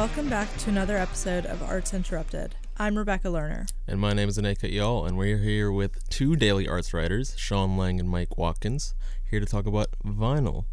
welcome back to another episode of Arts Interrupted. I'm Rebecca Lerner. And my name is Aneka Y'all, and we're here with two daily arts writers, Sean Lang and Mike Watkins, here to talk about vinyl.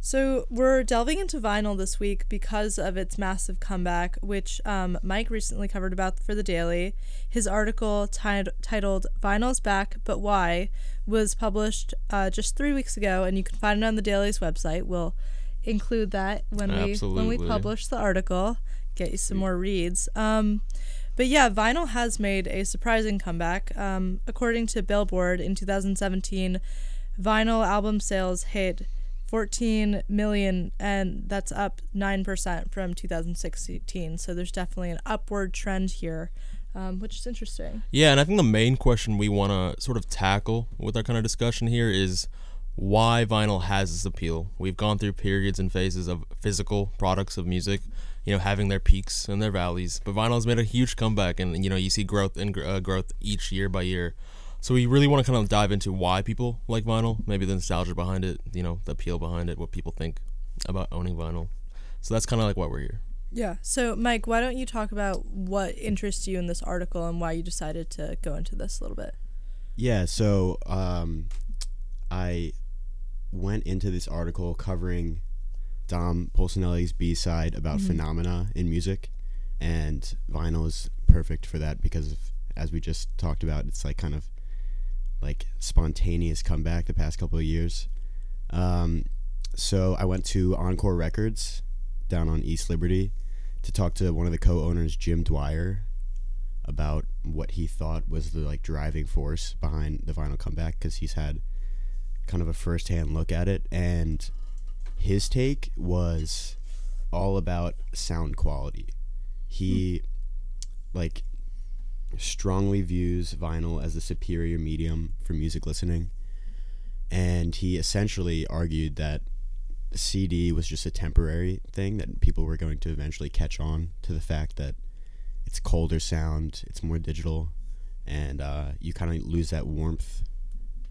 So, we're delving into vinyl this week because of its massive comeback, which um, Mike recently covered about for The Daily. His article tit- titled Vinyl's Back, But Why was published uh, just three weeks ago, and you can find it on The Daily's website. We'll include that when we when we publish the article. Get you some more reads. Um, but yeah, vinyl has made a surprising comeback. Um, according to Billboard, in 2017, vinyl album sales hit 14 million, and that's up 9% from 2016. So there's definitely an upward trend here, um, which is interesting. Yeah, and I think the main question we want to sort of tackle with our kind of discussion here is why vinyl has this appeal. We've gone through periods and phases of physical products of music, you know, having their peaks and their valleys, but vinyl has made a huge comeback, and you know, you see growth and uh, growth each year by year. So we really want to kind of dive into why people like vinyl, maybe the nostalgia behind it, you know, the appeal behind it, what people think about owning vinyl. So that's kind of like why we're here. Yeah. So, Mike, why don't you talk about what interests you in this article and why you decided to go into this a little bit? Yeah, so um, I went into this article covering Dom Polsinelli's B side about phenomena in music, and vinyl is perfect for that because, of, as we just talked about, it's like kind of like spontaneous comeback the past couple of years. Um, so I went to Encore Records down on East Liberty to talk to one of the co-owners, Jim Dwyer, about what he thought was the like driving force behind the vinyl comeback because he's had kind of a first-hand look at it and his take was all about sound quality. He like strongly views vinyl as the superior medium for music listening and he essentially argued that the CD was just a temporary thing that people were going to eventually catch on to the fact that it's colder sound, it's more digital, and uh, you kind of lose that warmth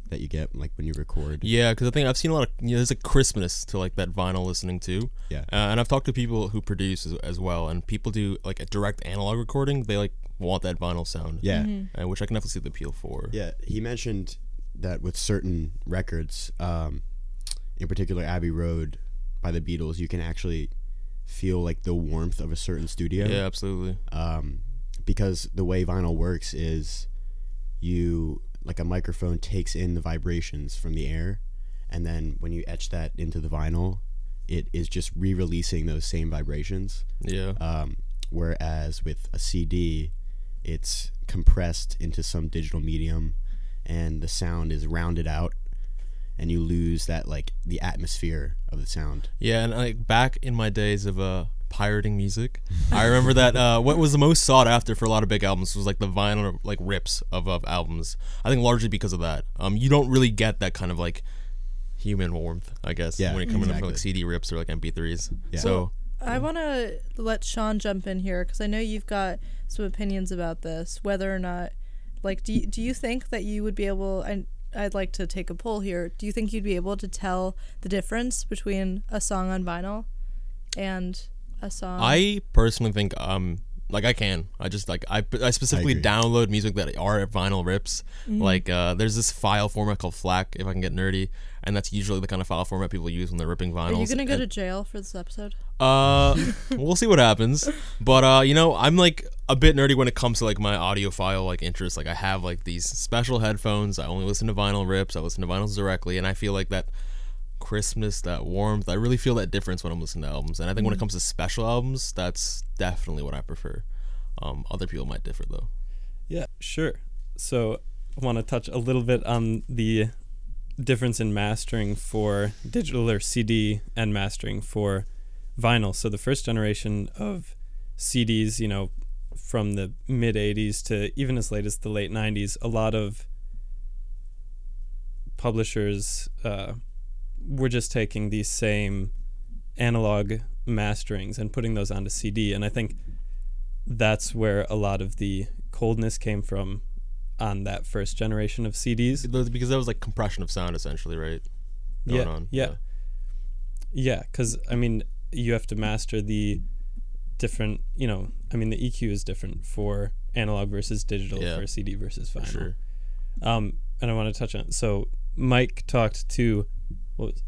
that you get like when you record. Yeah, because I think I've seen a lot of you know, there's a crispness to like that vinyl listening too. Yeah. Uh, and I've talked to people who produce as, as well, and people do like a direct analog recording. They like want that vinyl sound. Yeah. Mm-hmm. uh, which I can definitely see the appeal for. Yeah, he mentioned that with certain records, um, in particular Abbey Road by the Beatles, you can actually feel like the warmth of a certain studio. Yeah, absolutely. um, because the way vinyl works is you like a microphone takes in the vibrations from the air and then when you etch that into the vinyl it is just re-releasing those same vibrations Yeah. um, whereas with a cd it's compressed into some digital medium and the sound is rounded out and you lose that like the atmosphere of the sound Yeah, and like back in my days of uh pirating music, I remember that uh what was the most sought after for a lot of big albums was like the vinyl like rips of, of albums. I think largely because of that. Um, you don't really get that kind of like human warmth, I guess, Yeah, when it comes to like. CD rips or like MP3s. Yeah. So I want to let Sean jump in here because I know you've got some opinions about this. Whether or not, like, do you, do you think that you would be able? And I'd like to take a poll here. Do you think you'd be able to tell the difference between a song on vinyl and a song? I personally think um like I can. I just like I, I specifically agree. download music that are vinyl rips. Like uh there's this file format called FLAC if I can get nerdy, and that's usually the kind of file format people use when they're ripping vinyls. Are you gonna go and- to jail for this episode? Uh, we'll see what happens. But uh, you know, I'm like a bit nerdy when it comes to like my audiophile like interests. Like I have like these special headphones. I only listen to vinyl rips. I listen to vinyls directly, and I feel like that crispness, that warmth. I really feel that difference when I'm listening to albums. And I think when it comes to special albums, that's definitely what I prefer. Um, other people might differ though. Yeah, sure. So I want to touch a little bit on the difference in mastering for digital or CD and mastering for vinyl. So the first generation of CDs, you know, from the mid 80s to even as late as the late 90s, a lot of publishers uh, were just taking these same analog masterings and putting those onto CD. And I think that's where a lot of the coldness came from on that first generation of CDs. Because that was like compression of sound essentially, right? Going yeah, on. yeah, yeah. Because I mean, you have to master the different. You know, I mean, the EQ is different for analog versus digital, Yeah. for CD versus For vinyl. sure. Um, and I want to touch on. So Mike talked to what was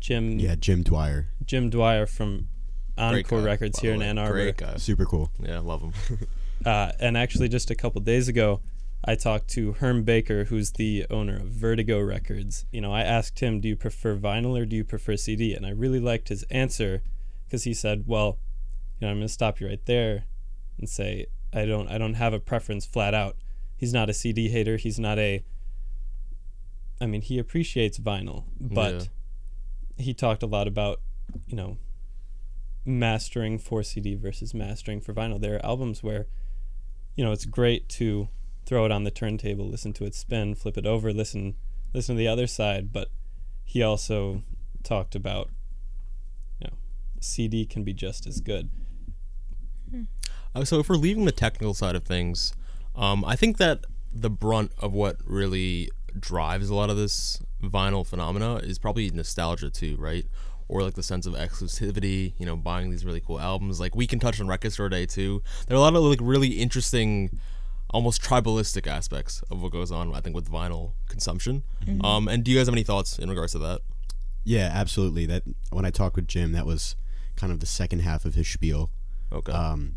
Jim Yeah, Jim Dwyer, Jim Dwyer from Great Encore guy, Records here in way. Ann Arbor. Great guy. super cool. Yeah, love him. Uh, and actually, just a couple days ago, I talked to Herm Baker, who's the owner of Vertigo Records. You know, I asked him, "Do you prefer vinyl or do you prefer CD?" And I really liked his answer because he said, "Well, you know, I'm going to stop you right there and say I don't, I don't have a preference flat out. He's not a CD hater. He's not a. I mean, he appreciates vinyl, but he talked a lot about, you know, mastering for CD versus mastering for vinyl. There are albums where, you know, it's great to throw it on the turntable, listen to it spin, flip it over, listen listen to the other side, but he also talked about you know, CD can be just as good. Uh, so if we're leaving the technical side of things, um, I think that the brunt of what really drives a lot of this vinyl phenomena is probably nostalgia too, right? Or like the sense of exclusivity, you know, buying these really cool albums. Like we can touch on Record Store Day too. There are a lot of like really interesting, almost tribalistic aspects of what goes on. I think with vinyl consumption. Um, and do you guys have any thoughts in regards to that? Yeah, absolutely. That when I talked with Jim, that was kind of the second half of his spiel. Okay. Um,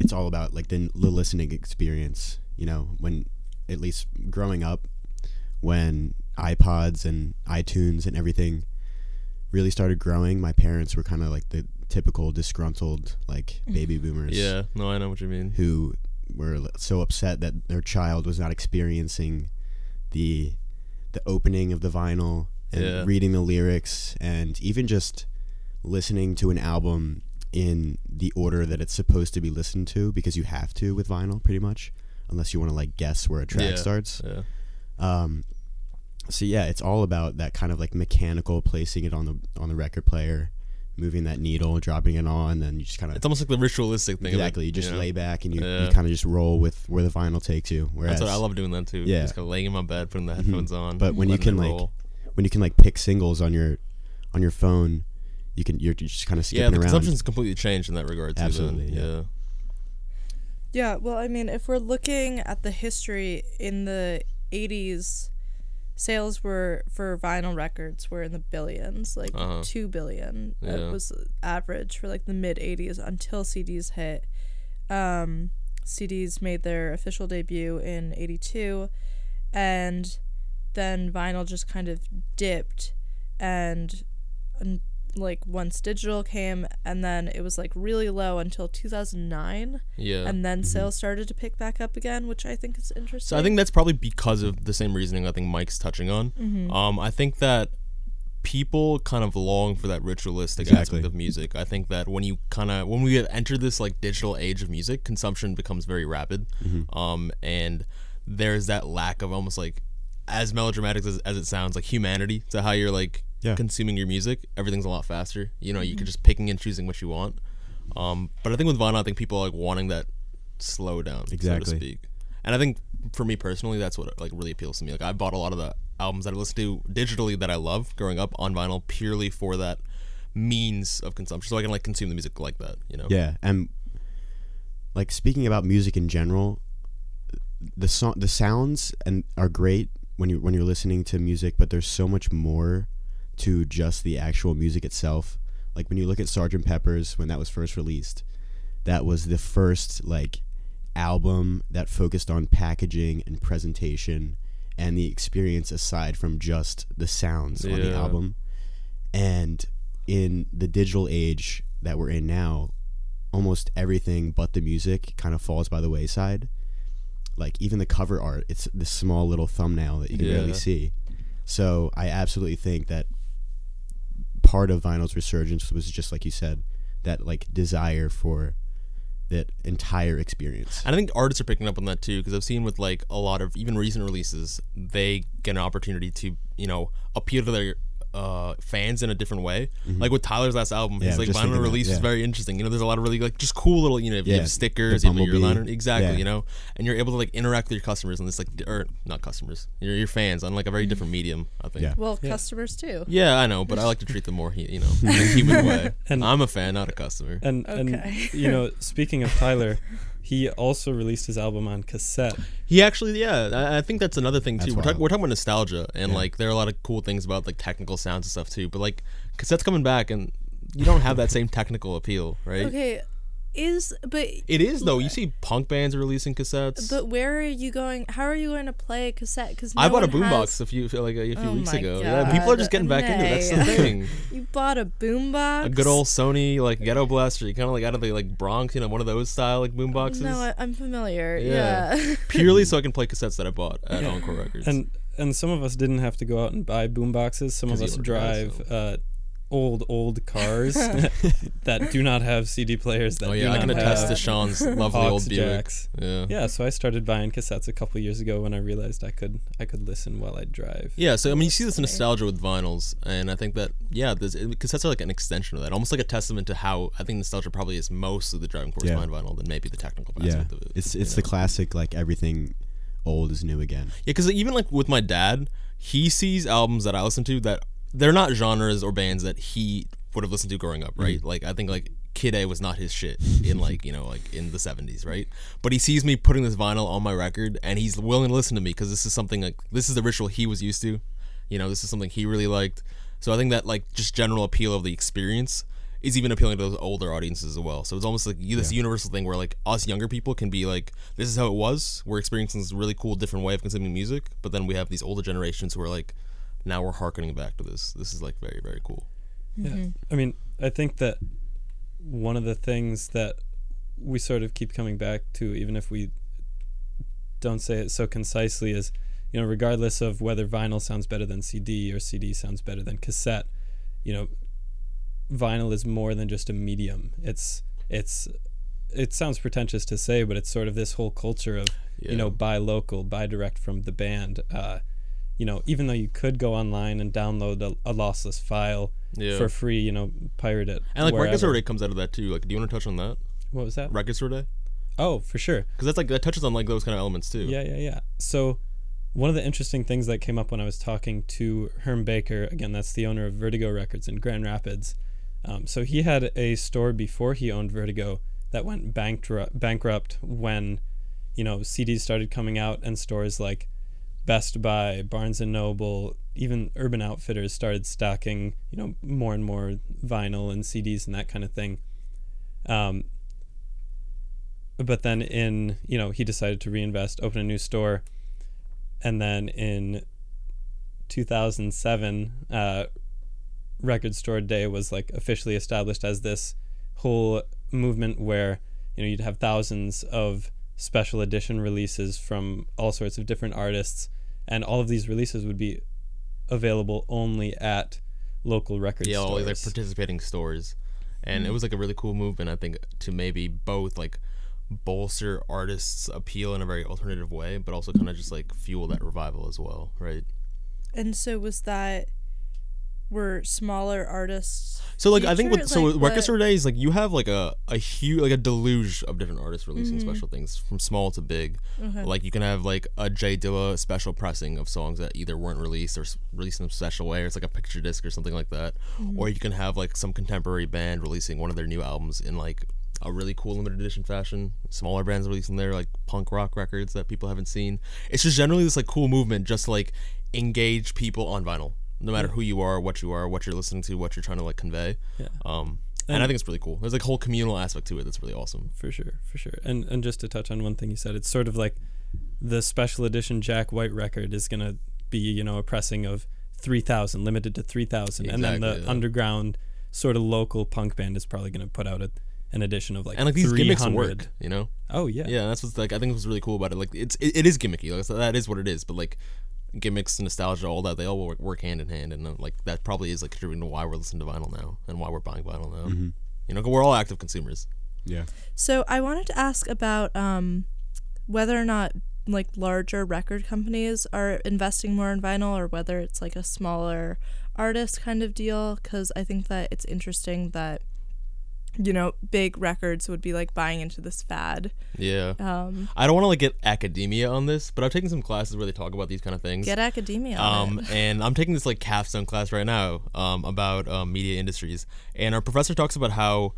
it's all about like the, the listening experience. You know, when at least growing up, when iPods and iTunes and everything really started growing, my parents were kind of like the typical disgruntled like baby boomers. yeah. No, I know what you mean. who were so upset that their child was not experiencing the the opening of the vinyl and Yeah. reading the lyrics and even just listening to an album in the order that it's supposed to be listened to because you have to with vinyl pretty much unless you want to like guess where a track Yeah. starts Yeah. Um, so yeah, it's all about that kind of like mechanical placing it on the on the record player, moving that needle, dropping it on, and then you just kind of It's almost like the ritualistic thing. of it, exactly. You just know? lay back and you, Yeah. you kind of just roll with where the vinyl takes you. Whereas That's what I love doing that too. Yeah. Just kind of laying in my bed, putting the headphones on. But when you can, like, roll. when you can like pick singles on your on your phone, you can you're just kind of skipping yeah, the around. consumption's completely changed in that regard too. then. Absolutely, yeah. yeah. Yeah, well, I mean, if we're looking at the history in the 80s, sales were for vinyl records were in the billions, like Uh-huh. 2 billion. Yeah. That was average for like the mid 80s until CDs hit. Um, CDs made their official debut in 82 and then vinyl just kind of dipped and, and like once digital came and then it was like really low until 2009 Yeah. and then sales started to pick back up again, which I think is interesting. so I think that's probably because of the same reasoning I think Mike's touching on. Mm-hmm. Um, I think that people kind of long for that ritualistic Exactly. aspect of music. I think that when you kind of when we enter this like digital age of music, consumption becomes very rapid. Mm-hmm. Um, and there's that lack of almost like as melodramatic as, as it sounds, like humanity to how you're like Yeah. consuming your music. Everything's a lot faster. You know, you can just picking and choosing what you want. Um, but I think with vinyl, I think people are like wanting that slow down, so to speak. And I think for me personally, that's what like really appeals to me. Like I bought a lot of the albums that I listened to digitally that I love growing up on vinyl purely for that means of consumption, so I can like consume the music like that. You know? Yeah, and like speaking about music in general, the song, the sounds and are great when you when you're listening to music, but there's so much more to just the actual music itself. Like when you look at Sgt. Pepper's when that was first released, that was the first like album that focused on packaging and presentation and the experience aside from just the sounds on the album. And in the digital age that we're in now, almost everything but the music kind of falls by the wayside. Like even the cover art, it's this small little thumbnail that you can barely see. So I absolutely think that part of vinyl's resurgence was just like you said, that like desire for that entire experience. And I think artists are picking up on that too because I've seen with like a lot of even recent releases, they get an opportunity to you know appeal to their uh, fans in a different way. Like with Tyler's last album, Mm-hmm. Yeah, his like vinyl thinking that, release is very interesting. You know, there's a lot of really like just cool little you know you Yeah, have stickers, you have your liner, exactly. Yeah. You know, and you're able to like interact with your customers on this like or not customers, your your fans on like a very different medium. I think. Yeah. Well, Yeah. customers too. Yeah, I know, but I like to treat them more, you know, in a human way. And- I'm a fan, not a customer. And Okay. and you know, speaking of Tyler, he also released his album on cassette. He actually, yeah, I, I think that's another thing too. That's We're, talk, we're talking about nostalgia, and Yeah. like there are a lot of cool things about like technical sounds and stuff too. But like cassettes coming back, and you don't have that same technical appeal, right? Okay, is but It is though. You see punk bands releasing cassettes. but where are you going? How are you going to play a cassette? Because I bought a boombox a few like a, few Oh weeks my ago. Yeah, people are just getting back into it. That's the thing. You bought a boombox. A good old Sony like ghetto blaster, You kind of like out of the like Bronx, you know, one of those style like boomboxes. No, I, I'm familiar. Yeah. Yeah. Purely so I can play cassettes that I bought at Encore Records. And and some of us didn't have to go out and buy boom boxes. Some of us you already had drive uh, old old cars that do not have CD players. That oh do yeah, I not can attest to Sean's lovely aux old Buick. jacks. Yeah. Yeah, so I started buying cassettes a couple years ago when I realized I could I could listen while I drive. Yeah, so I mean, you see this nostalgia with vinyls, and I think that yeah, this cassettes are like an extension of that, almost like a testament to how I think nostalgia probably is mostly the driving force Yeah. behind vinyl than maybe the technical Yeah, aspect of it. it's it's know? the classic like everything old is new again. yeah, because even like with my dad, he sees albums that I listen to that they're not genres or bands that he would have listened to growing up, right? Mm. Like I think like Kid A was not his shit in like you know like in the seventies, right? But he sees me putting this vinyl on my record, and he's willing to listen to me because this is something like this is the ritual he was used to. You know, this is something he really liked. So I think that like just general appeal of the experience is even appealing to those older audiences as well. So it's almost like this universal thing where like us younger people can be like, this is how it was. We're experiencing this really cool different way of consuming music, but then we have these older generations who are like, now we're harkening back to this. This is like very very cool. Yeah. I mean, I think that one of the things that we sort of keep coming back to, even if we don't say it so concisely, is you know, regardless of whether vinyl sounds better than CD or CD sounds better than cassette, you know, vinyl is more than just a medium. It's it's it sounds pretentious to say, but it's sort of this whole culture of Yeah. you know buy local, buy direct from the band. Uh, you know, even though you could go online and download a, a lossless file Yeah. for free, you know, pirate it. and like Record wherever. Store Day comes out of that too. Like, do you want to touch on that? What was that? Record Store Day? Oh, for sure. Because that's like that touches on like those kind of elements too. Yeah, yeah, yeah. So, one of the interesting things that came up when I was talking to Herm Baker, again, that's the owner of Vertigo Records in Grand Rapids. Um, so he had a store before he owned Vertigo that went bankrupt, bankrupt when, you know, CDs started coming out and stores like Best Buy, Barnes and Noble, even Urban Outfitters started stocking, you know, more and more vinyl and CDs and that kind of thing. Um, but then in you know he decided to reinvest open a new store and then in 2007 uh, record store day was like officially established as this whole movement where you know you'd have thousands of special edition releases from all sorts of different artists and all of these releases would be available only at local record yeah, stores these like participating stores, and it mm. was like a really cool movement. I think to maybe both like bolster artists' appeal in a very alternative way, but also kind of just like fuel that revival as well, right? And so was that were smaller artists? So like I think with so Like, with Record what- Store Days, like you have like a a huge like a deluge of different artists releasing Mm-hmm. special things from small to big. Okay. Like you can have like a J Dilla special pressing of songs that either weren't released or s- released in a special way, or it's like a picture disc or something like that. Mm-hmm. Or you can have like some contemporary band releasing one of their new albums in like a really cool limited edition fashion. Smaller bands releasing their like punk rock records that people haven't seen. It's just generally this like cool movement, just to, like engage people on vinyl, no matter who you are, what you are, what you're listening to, what you're trying to like convey. Yeah. Um, and I think it's really cool. There's like a whole communal aspect to it that's really awesome. for sure for sure and and just to touch on one thing you said it's sort of like the special edition jack white record is going to be you know a pressing of 3000 limited to 3000 and then the yeah. underground sort of local punk band is probably going to put out a, an edition of like And like these gimmicks 300. work, you know. oh yeah Yeah, that's what's like. I think what's really cool about it. Like it's it, it is gimmicky. Like so that is what it is. But like gimmicks, and nostalgia, all that they all work, work hand in hand, and uh, like that probably is like contributing to why we're listening to vinyl now and why we're buying vinyl now. Mm-hmm. You know, 'cause we're all active consumers. Yeah. So I wanted to ask about um, whether or not like larger record companies are investing more in vinyl, or whether it's like a smaller artist kind of deal because I think that it's interesting that you know big records would be like buying into this fad. Yeah. Um, I don't want to like get academia on this, but I've taken some classes where they talk about these kind of things. get academia. on Um, and I'm taking this like capstone class right now um, about um, media industries, and our professor talks about how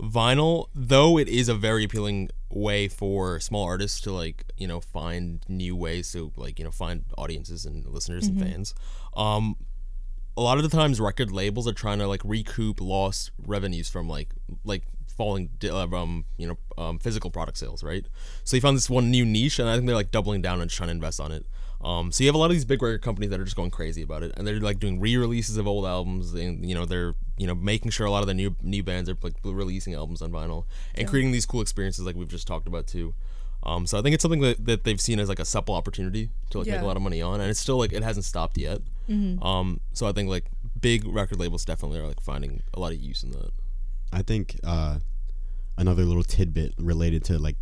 vinyl, though it is a very appealing way for small artists to like you know find new ways to like you know find audiences and listeners and fans. Um, a lot of the times, record labels are trying to like recoup lost revenues from like like falling um you know um, physical product sales, right? So they found this one new niche, and I think they're like doubling down and trying to invest on it. Um, so you have a lot of these big record companies that are just going crazy about it, and they're like doing re-releases of old albums, and you know they're you know making sure a lot of the new new bands are like releasing albums on vinyl and creating these cool experiences like we've just talked about too. Um, so I think it's something that, that they've seen as like a supple opportunity to like make a lot of money on, and it's still like it hasn't stopped yet. Um, so I think like big record labels definitely are like finding a lot of use in that. I think uh, another little tidbit related to like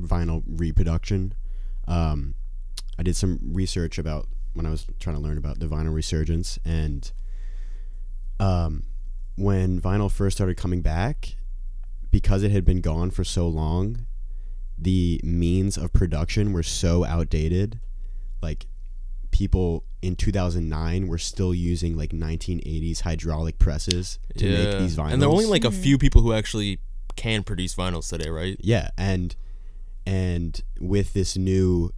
vinyl reproduction. Um, I did some research about when I was trying to learn about the vinyl resurgence, and um, when vinyl first started coming back, because it had been gone for so long, the means of production were so outdated. Like people in 2009 were still using like 1980s hydraulic presses to make these vinyls. and there are only like a few people who actually can produce vinyls today, right? yeah, and and with this new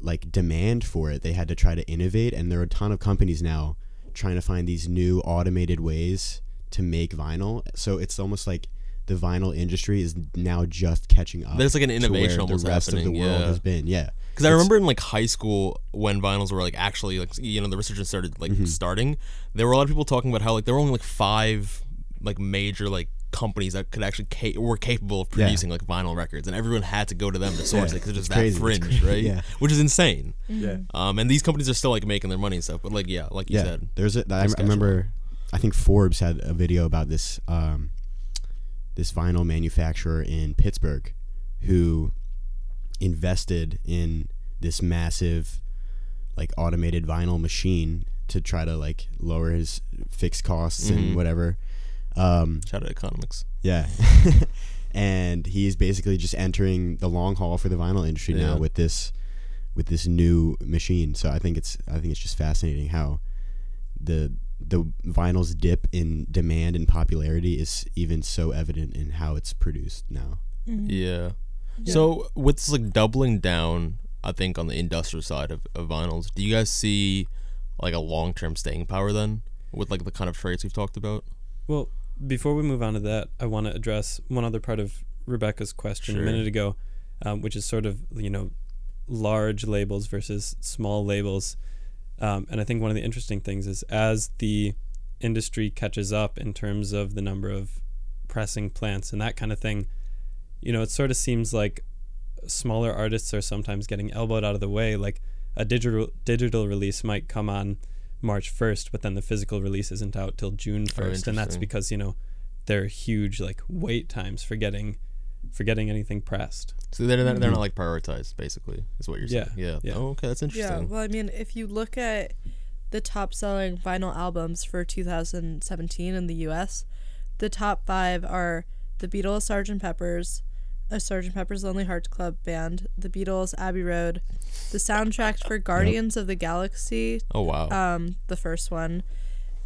like demand for it, they had to try to innovate, and there are a ton of companies now trying to find these new automated ways to make vinyl. So it's almost like the vinyl industry is now just catching up. There's like an innovation where almost the rest happening, of the world yeah. has been. Yeah, Because I remember in like high school when vinyls were like actually like you know the resurgence started like Mm-hmm. starting, there were a lot of people talking about how like there were only like five like major like companies that could actually ca- were capable of Yeah. producing like vinyl records, and everyone had to go to them to source Yeah, it because it was it's that crazy. It's fringe, right? yeah. Which is insane. yeah. Um, and these companies are still like making their money and stuff, but like yeah, like you yeah, said, there's a. I, I remember. I think Forbes had a video about this. Um, this vinyl manufacturer in Pittsburgh, who invested in this massive, like automated vinyl machine to try to like lower his fixed costs Mhm. and whatever. Um, shout out economics. yeah. and he's basically just entering the long haul for the vinyl industry Yeah. now with this with this new machine. So I think it's I think it's just fascinating how the the vinyl's dip in demand and popularity is even so evident in how it's produced now. Mm-hmm. Yeah. So with this, like doubling down, I think on the industrial side of, of vinyls, do you guys see like a long term staying power then with like the kind of traits we've talked about? Well, before we move on to that, I want to address one other part of Rebecca's question Sure. a minute ago, um, which is sort of you know large labels versus small labels. Um, and I think one of the interesting things is as the industry catches up in terms of the number of pressing plants and that kind of thing, you know, it sort of seems like smaller artists are sometimes getting elbowed out of the way. Like a digital digital release might come on March 1st, but then the physical release isn't out till June 1st, and that's Oh, because you know there are huge like wait times for getting for getting anything pressed. So they're, they're, they're not like prioritized, basically, is what you're saying. Yeah, Yeah. yeah. Oh, okay, that's interesting. Yeah, well, I mean, if you look at the top selling vinyl albums for 2017 in the US, the top five are The Beatles, Sgt. Pepper's, a Sgt. Pepper's Lonely Hearts Club Band, The Beatles, Abbey Road, the soundtrack for Guardians of the Galaxy, Oh wow. um, the first one,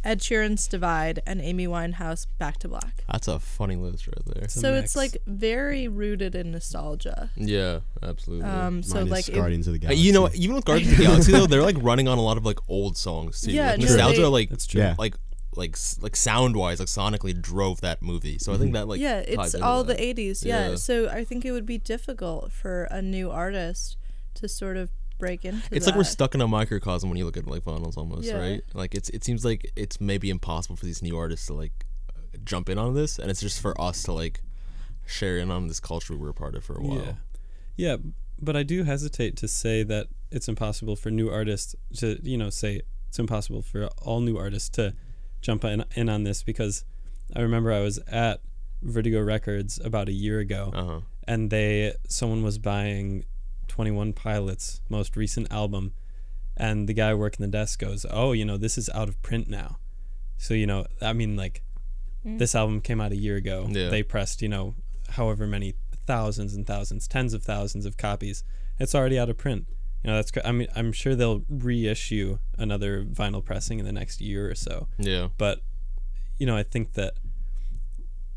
Ed Sheeran's Divide, and Amy Winehouse Back to Black. that's a funny list right there. It's So it's like very rooted in nostalgia. Yeah, absolutely. Um, so Minus like it- Guardians of the Uh, Galaxy. you know, even with Guardians of the Galaxy though, they're like running on a lot of like old songs too. Yeah, like, no, nostalgia, they- like That's true. Yeah. like like like sound wise, like sonically drove that movie. So I think that like yeah, it's all that. the 80s. Yeah. Yeah. So I think it would be difficult for a new artist to sort of break into It's like we're stuck in a microcosm when you look at like vinyls almost, Yeah. right? Like it's it seems like it's maybe impossible for these new artists to like jump in on this, and it's just for us to like share in on this culture we were a part of for a while. Yeah. Yeah, but I do hesitate to say that it's impossible for new artists to, you know, say it's impossible for all new artists to jump in, in on this because I remember I was at Vertigo Records about a year ago Uh huh. and they someone was buying 21 Pilots most recent album and the guy working the desk goes, "Oh, you know, this is out of print now." So you know, I mean, like, Mm. this album came out a year ago. Yeah. They pressed, you know, however many thousands and thousands, tens of thousands of copies. It's already out of print. You know, that's. cr- I mean, I'm sure they'll reissue another vinyl pressing in the next year or so. Yeah. But, you know, I think that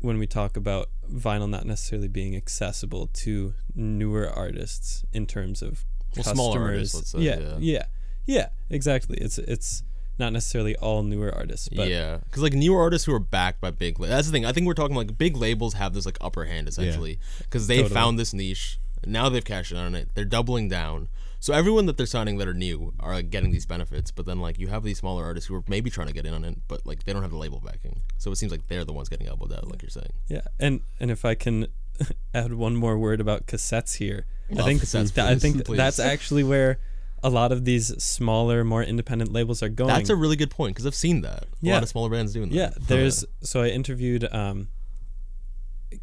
when we talk about vinyl not necessarily being accessible to newer artists in terms of Well, customers, smaller artists, say, yeah, yeah. yeah, yeah, exactly. It's it's not necessarily all newer artists, but yeah, because like newer artists who are backed by big. La- that's the thing. I think we're talking like big labels have this like upper hand essentially because they Totally. found this niche. Now they've cashed in on it. They're doubling down. So everyone that they're signing that are new are like getting these benefits. But then like you have these smaller artists who are maybe trying to get in on it, but like they don't have the label backing. So it seems like they're the ones getting elbowed out, like you're saying. Yeah, and and if I can add one more word about cassettes here, I think cassettes, th- I think th- that's actually where a lot of these smaller, more independent labels are going. That's a really good point because I've seen that. A Yeah. lot of smaller bands doing that. yeah. There's so I interviewed um,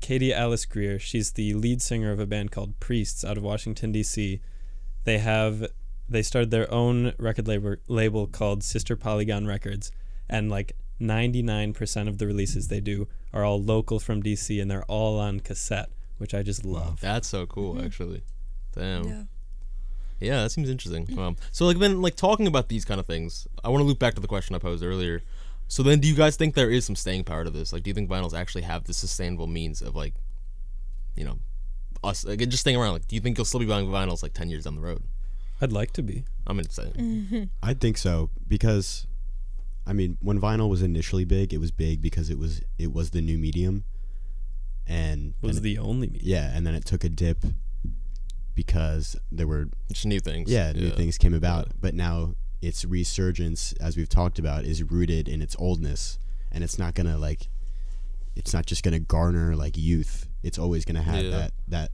Katie Alice Greer. She's the lead singer of a band called Priests out of Washington D.C. They have they started their own record label label called Sister Polygon Records, and like 99% of the releases they do are all local from DC and they're all on cassette, which I just love. That's so cool, actually. Damn. Yeah. Yeah, that seems interesting. Um, so like then like talking about these kind of things, I want to loop back to the question I posed earlier. So then, do you guys think there is some staying power to this? Like, do you think vinyls actually have the sustainable means of like, you know, us like, just staying around? Like, do you think you'll still be buying vinyls like ten years down the road? I'd like to be. I'm insane. Mm-hmm. I think so because, I mean, when vinyl was initially big, it was big because it was it was the new medium, and Was and the only me. yeah, and then it took a dip because there were Just new things. yeah, new things came about, but now its resurgence, as we've talked about, is rooted in its oldness, and it's not gonna like, it's not just gonna garner like youth. It's always gonna have Yeah. that that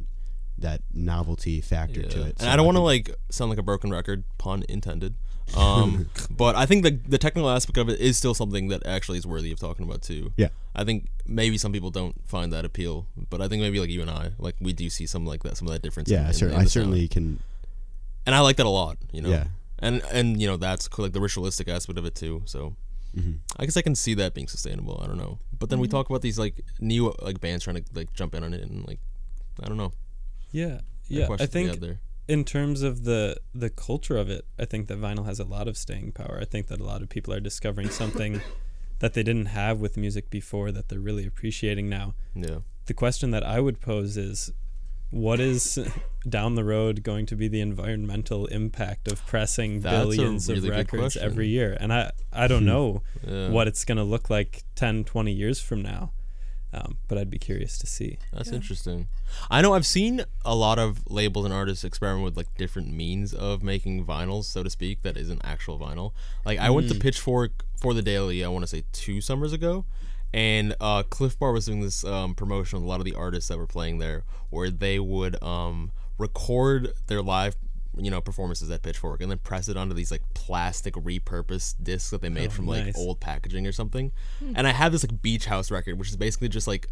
that novelty factor to Yeah. it. And So I don't want to like sound like a broken record, pun intended. Um, but I think the the technical aspect of it is still something that actually is worthy of talking about too. Yeah. I think maybe some people don't find that appeal, but I think maybe like you and I, like we do see some like that, some of that difference. Yeah, in, I, in- I certainly sound. can. and I like that a lot. You know. Yeah. And and you know that's like the ritualistic aspect of it too. So hmm I guess I can see that being sustainable. I don't know, but then we talk about these like new like bands trying to like jump in on it and like I don't know. Yeah. Yeah. I questions to be think in terms of the the culture of it, I think that vinyl has a lot of staying power. I think that a lot of people are discovering something that they didn't have with music before that they're really appreciating now. Yeah. The question that I would pose is what is down the road going to be the environmental impact of pressing That's billions really of records every year? And I I don't know Yeah. what it's going to look like 10, 20 years from now. Um, but I'd be curious to see. That's Yeah. interesting. I know I've seen a lot of labels and artists experiment with like different means of making vinyls, so to speak, that isn't actual vinyl. Like I went to Pitchfork for the Daily, I want to say two summers ago, and uh, Clif Bar was doing this um, promotion with a lot of the artists that were playing there, where they would um, record their live. You know, performances at Pitchfork, and then press it onto these like plastic repurposed discs that they made Oh, from like nice. old packaging or something. And I have this like beach house record, which is basically just like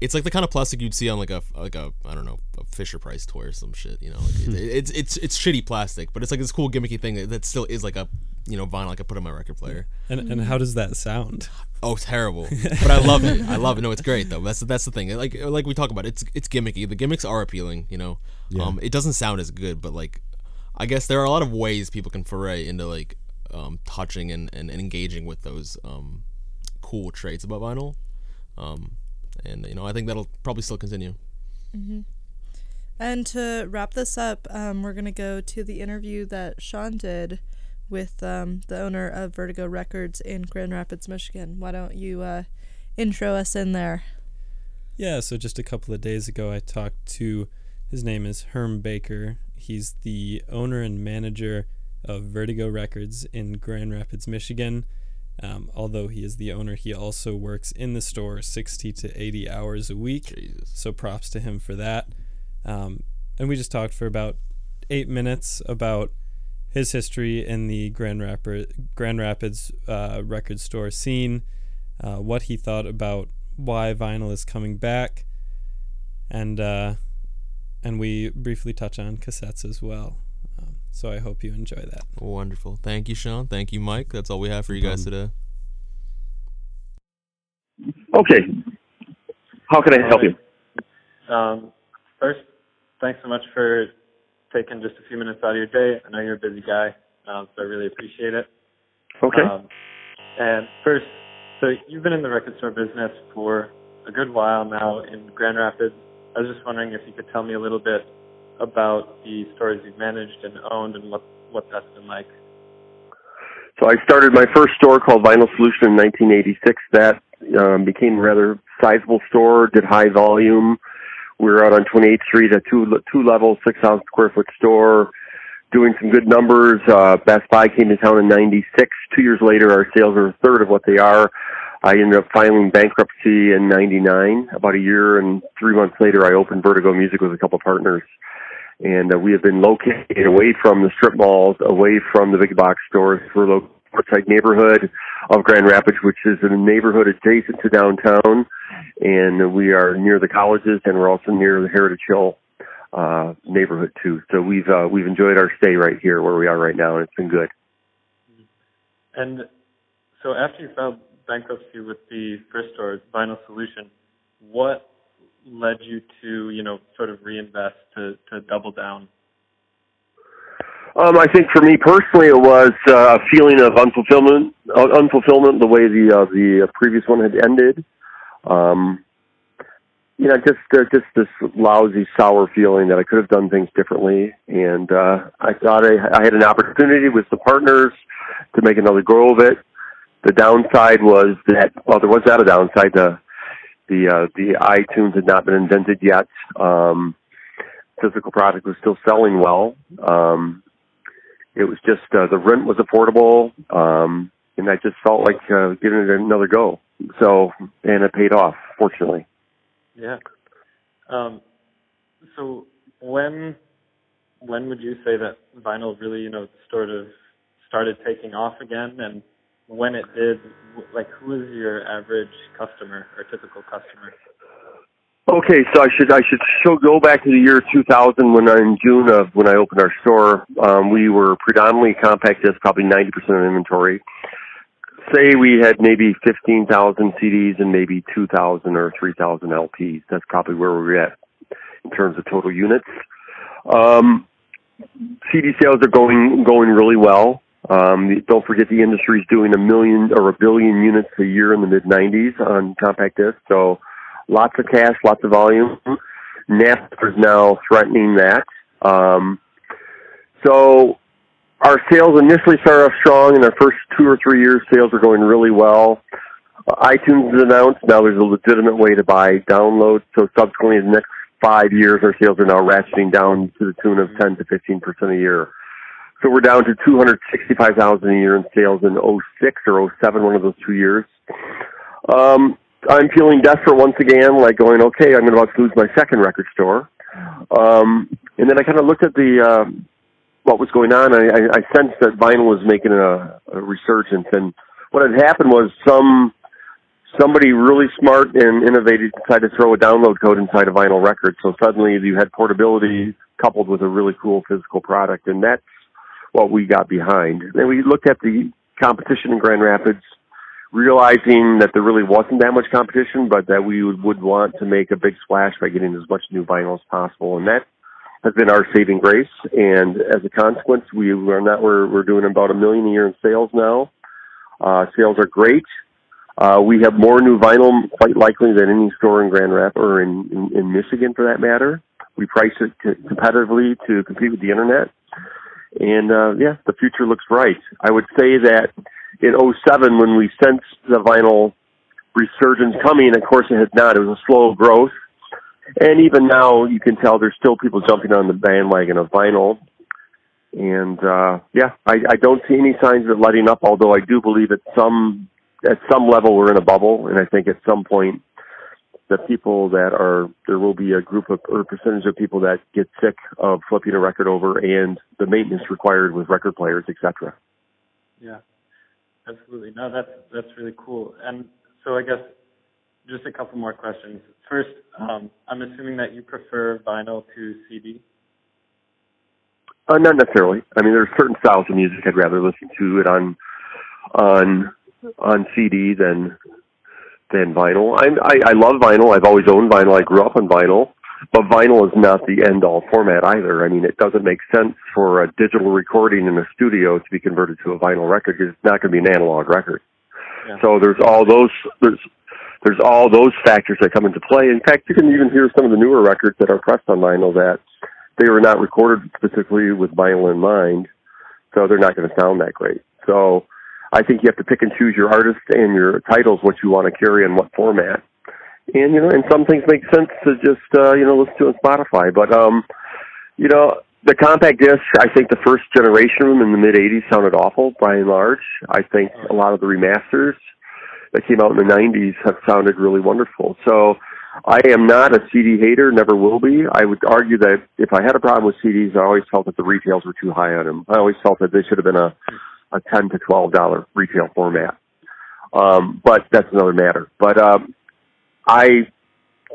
it's like the kind of plastic you'd see on like a like a I don't know a Fisher Price toy or some shit. You know, like it, it's it's it's shitty plastic, but it's like this cool gimmicky thing that, that still is like a you know vinyl I could put on my record player. And and how does that sound? Oh, terrible! but I love it. I love it. No, it's great though. That's that's the thing. Like like we talk about, it's it's gimmicky. The gimmicks are appealing. You know, Yeah. um, it doesn't sound as good, but like I guess there are a lot of ways people can foray into like um, touching and, and, and engaging with those um, cool traits about vinyl. Um, and you know, I think that'll probably still continue. And to wrap this up, um, we're gonna go to the interview that Sean did with um, the owner of Vertigo Records in Grand Rapids, Michigan. Why don't you uh, intro us in there? Yeah, so just a couple of days ago, I talked to his name is Herm Baker. He's the owner and manager of Vertigo Records in Grand Rapids, Michigan. Um, although he is the owner, he also works in the store 60 to 80 hours a week. Jesus. So props to him for that. Um, and we just talked for about eight minutes about his history in the Grand, Rapid, Grand Rapids uh, record store scene, uh, what he thought about why vinyl is coming back, and uh, and we briefly touch on cassettes as well. Um, So I hope you enjoy that. Wonderful. Thank you, Sean. Thank you, Mike. That's all we have for you guys today. Okay. How can I help you? Um, first, thanks so much for taking just a few minutes out of your day. I know you're a busy guy, um, so I really appreciate it. Okay. Um, and first, so you've been in the record store business for a good while now in Grand Rapids. I was just wondering if you could tell me a little bit about the stores you've managed and owned and what what that's been like. So I started my first store called Vinyl Solution in 1986. That um, became a rather sizable store, did high volume. We were out on 28th Street, a two two level, 6,000 square foot store, doing some good numbers. Uh, Best Buy came to town in '96. Two years later, our sales are a third of what they are. I ended up filing bankruptcy in '99. About a year and three months later, I opened Vertigo Music with a couple partners. And uh, we have been located away from the strip malls, away from the big box stores. We're located outside neighborhood of Grand Rapids, which is a neighborhood adjacent to downtown. And we are near the colleges and we're also near the Heritage Hill uh, neighborhood too. So we've uh, we've enjoyed our stay right here where we are right now, and it's been good. And so after you filed bankruptcy with the first store, Vinyl Solution, what led you to you know sort of reinvest to to double down? Um, I think for me personally, it was uh, a feeling of unfulfillment, uh, unfulfillment the way the uh, the previous one had ended. Um, you know, just uh, just this lousy, sour feeling that I could have done things differently, and uh, I thought I, I had an opportunity with the partners to make another go of it. The downside was that well, there was not a downside. The the uh, the iTunes had not been invented yet. Um, physical product was still selling well. Um, it was just uh, the rent was affordable, um, and I just felt like uh, giving it another go. So, and it paid off, fortunately. Yeah. Um, so when when would you say that vinyl really you know sort of started taking off again, and when it did, like who is your average customer or typical customer? Okay, so I should I should go back to the year 2000 when I, in June of when I opened our store. Um, we were predominantly compact disc, probably 90% of inventory. Say we had maybe 15,000 CDs and maybe 2,000 or 3,000 LPs. That's probably where we we're at in terms of total units. Um, CD sales are going going really well. Um, don't forget the industry's doing a million or a billion units a year in the mid 90s on compact disc. So lots of cash, lots of volume. Napster is now threatening that. Um, so our sales initially started off strong. In our first two or three years, sales are going really well. Uh, iTunes is announced. Now there's a legitimate way to buy downloads. So subsequently, in the next five years, our sales are now ratcheting down to the tune of 10 to 15 percent a year. So we're down to 265,000 a year in sales in 06 or 07, one of those two years. Um, I'm feeling desperate once again, like going, okay, I'm about to lose my second record store. Um, and then I kind of looked at the uh, what was going on. I, I, I sensed that vinyl was making a, a resurgence, and what had happened was some somebody really smart and innovative decided to throw a download code inside a vinyl record. So suddenly you had portability coupled with a really cool physical product, and that's what we got behind. And we looked at the competition in Grand Rapids realizing that there really wasn't that much competition, but that we would, would want to make a big splash by getting as much new vinyl as possible. And that has been our saving grace. And as a consequence, we are not, we're, we're doing about a million a year in sales now. Uh, sales are great. Uh, we have more new vinyl quite likely than any store in Grand Rapids or in, in, in Michigan for that matter. We price it competitively to compete with the internet. And, uh, yeah, the future looks bright. I would say that in 07 when we sensed the vinyl resurgence coming. Of course, it had not. It was a slow growth. And even now, you can tell there's still people jumping on the bandwagon of vinyl. And uh, yeah, I, I don't see any signs of letting up. Although I do believe at some at some level we're in a bubble, and I think at some point the people that are there will be a group of or percentage of people that get sick of flipping a record over and the maintenance required with record players, etc. Yeah. Absolutely. No, that's that's really cool. And so I guess just a couple more questions. First, um, I'm assuming that you prefer vinyl to CD. Uh, not necessarily. I mean, there's certain styles of music I'd rather listen to it on on on CD than than vinyl. I'm, I I love vinyl. I've always owned vinyl. I grew up on vinyl, but vinyl is not the end all format either. I mean, it doesn't make sense for a digital recording in a studio to be converted to a vinyl record because it's not going to be an analog record. Yeah. So there's all those there's there's all those factors that come into play. In fact, you can even hear some of the newer records that are pressed on vinyl that they were not recorded specifically with vinyl in mind, so they're not going to sound that great. So I think you have to pick and choose your artist and your titles, what you want to carry in what format. And you know, and some things make sense to just uh, you know listen to on Spotify. But um, you know, the compact disc, I think the first generation of them in the mid '80s sounded awful by and large. I think a lot of the remasters that came out in the '90s have sounded really wonderful. So I am not a CD hater, never will be. I would argue that if I had a problem with CDs, I always felt that the retails were too high on them. I always felt that they should have been a a ten to twelve dollar retail format. Um, but that's another matter. But um, I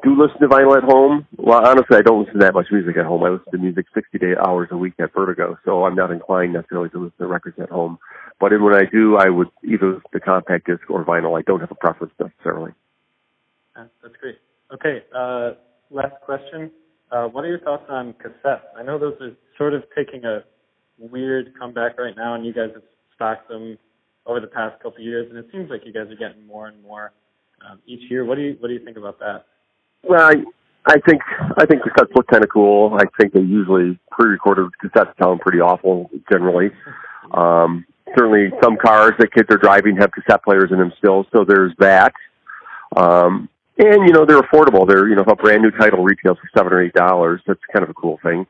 do listen to vinyl at home. Well, honestly, I don't listen to that much music at home. I listen to music 60 day hours a week at Vertigo, so I'm not inclined necessarily to listen to records at home. But when I do, I would either the compact disc or vinyl. I don't have a preference necessarily. That's great. Okay, uh, last question. Uh, what are your thoughts on cassettes? I know those are sort of taking a weird comeback right now, and you guys have stocked them over the past couple of years, and it seems like you guys are getting more and more um, each year. What do you What do you think about that? Well, I, I think I think cassettes look kind of cool. I think they usually pre-recorded cassettes sound pretty awful generally. Um, certainly, some cars that kids are driving have cassette players in them still, so there's that. Um, and you know they're affordable. They're you know if a brand new title retails for seven or eight dollars, that's kind of a cool thing.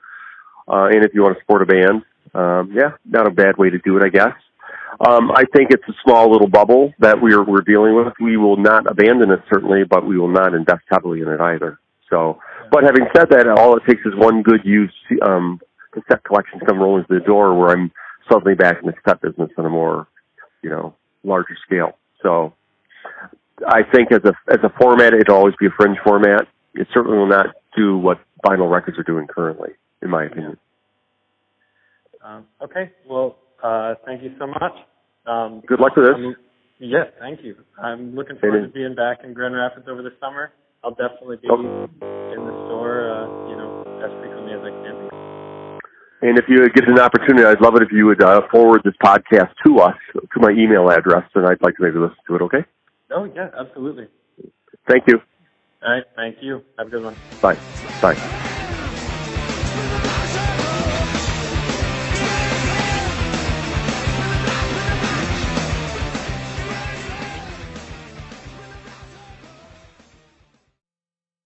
Uh, and if you want to support a band, um, yeah, not a bad way to do it, I guess. Um, I think it's a small little bubble that we're we're dealing with. We will not abandon it certainly, but we will not invest heavily in it either. So, but having said that, all it takes is one good use um, cassette collection come rolling to the door, where I'm suddenly back in the cassette business on a more, you know, larger scale. So, I think as a as a format, it'll always be a fringe format. It certainly will not do what vinyl records are doing currently, in my opinion. Um, okay, well, uh, thank you so much. Um, Good luck with this. I'm- yeah, thank you. I'm looking forward to being back in Grand Rapids over the summer. I'll definitely be Oh. in the store, uh, you know, as frequently as I can. And if you get an opportunity, I'd love it if you would uh, forward this podcast to us to my email address, and I'd like to maybe listen to it. Okay? Oh yeah, absolutely. Thank you. All right, thank you. Have a good one. Bye. Bye.